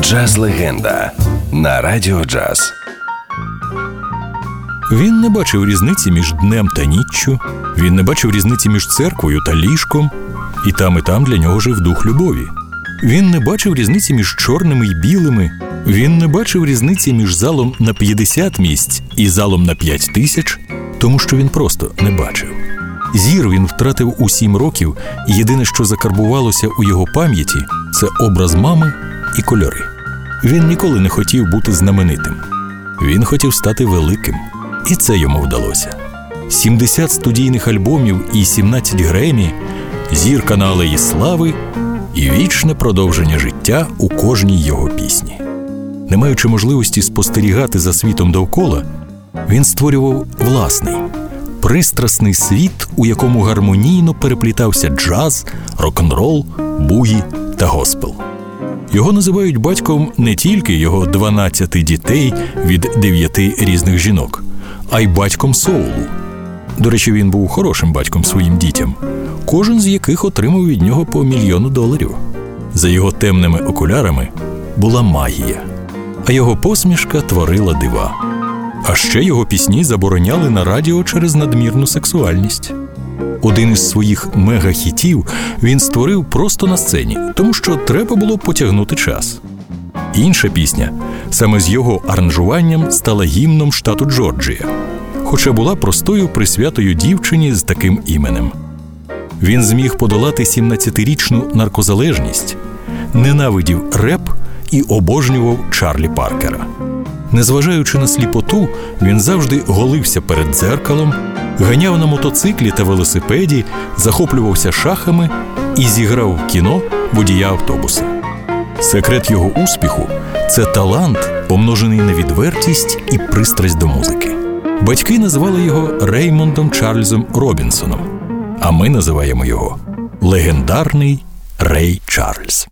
Джаз легенда на радіо джаз. Він не бачив різниці між днем та ніччю. Він не бачив різниці між церквою та ліжком, і там, і там для нього жив дух любові. Він не бачив різниці між чорними й білими. Він не бачив різниці між залом на 50 місць і залом на 5 тисяч, тому що він просто не бачив. Зір він втратив у сім років, і єдине, що закарбувалося у його пам'яті, це образ мами і кольори. Він ніколи не хотів бути знаменитим. Він хотів стати великим, і це йому вдалося. 70 студійних альбомів і 17 гремі, зірка на алеї слави і вічне продовження життя у кожній його пісні. Не маючи можливості спостерігати за світом довкола, він створював власний пристрасний світ, у якому гармонійно переплітався джаз, рок-н-рол, бугі та госпел. Його називають батьком не тільки його 12 дітей від 9 різних жінок, а й батьком соулу. До речі, він був хорошим батьком своїм дітям, кожен з яких отримав від нього по мільйону доларів. За його темними окулярами була магія, а його посмішка творила дива. А ще його пісні забороняли на радіо через надмірну сексуальність. Один із своїх мегахітів він створив просто на сцені, тому що треба було потягнути час. Інша пісня саме з його аранжуванням стала гімном штату Джорджія, хоча була простою присвятою дівчині з таким іменем. Він зміг подолати 17-річну наркозалежність, ненавидів реп і обожнював Чарлі Паркера. Незважаючи на сліпоту, він завжди голився перед дзеркалом, ганяв на мотоциклі та велосипеді, захоплювався шахами і зіграв в кіно водія автобуса. Секрет його успіху це талант, помножений на відвертість і пристрасть до музики. Батьки називали його Реймондом Чарльзом Робінсоном, а ми називаємо його легендарний Рей Чарльз.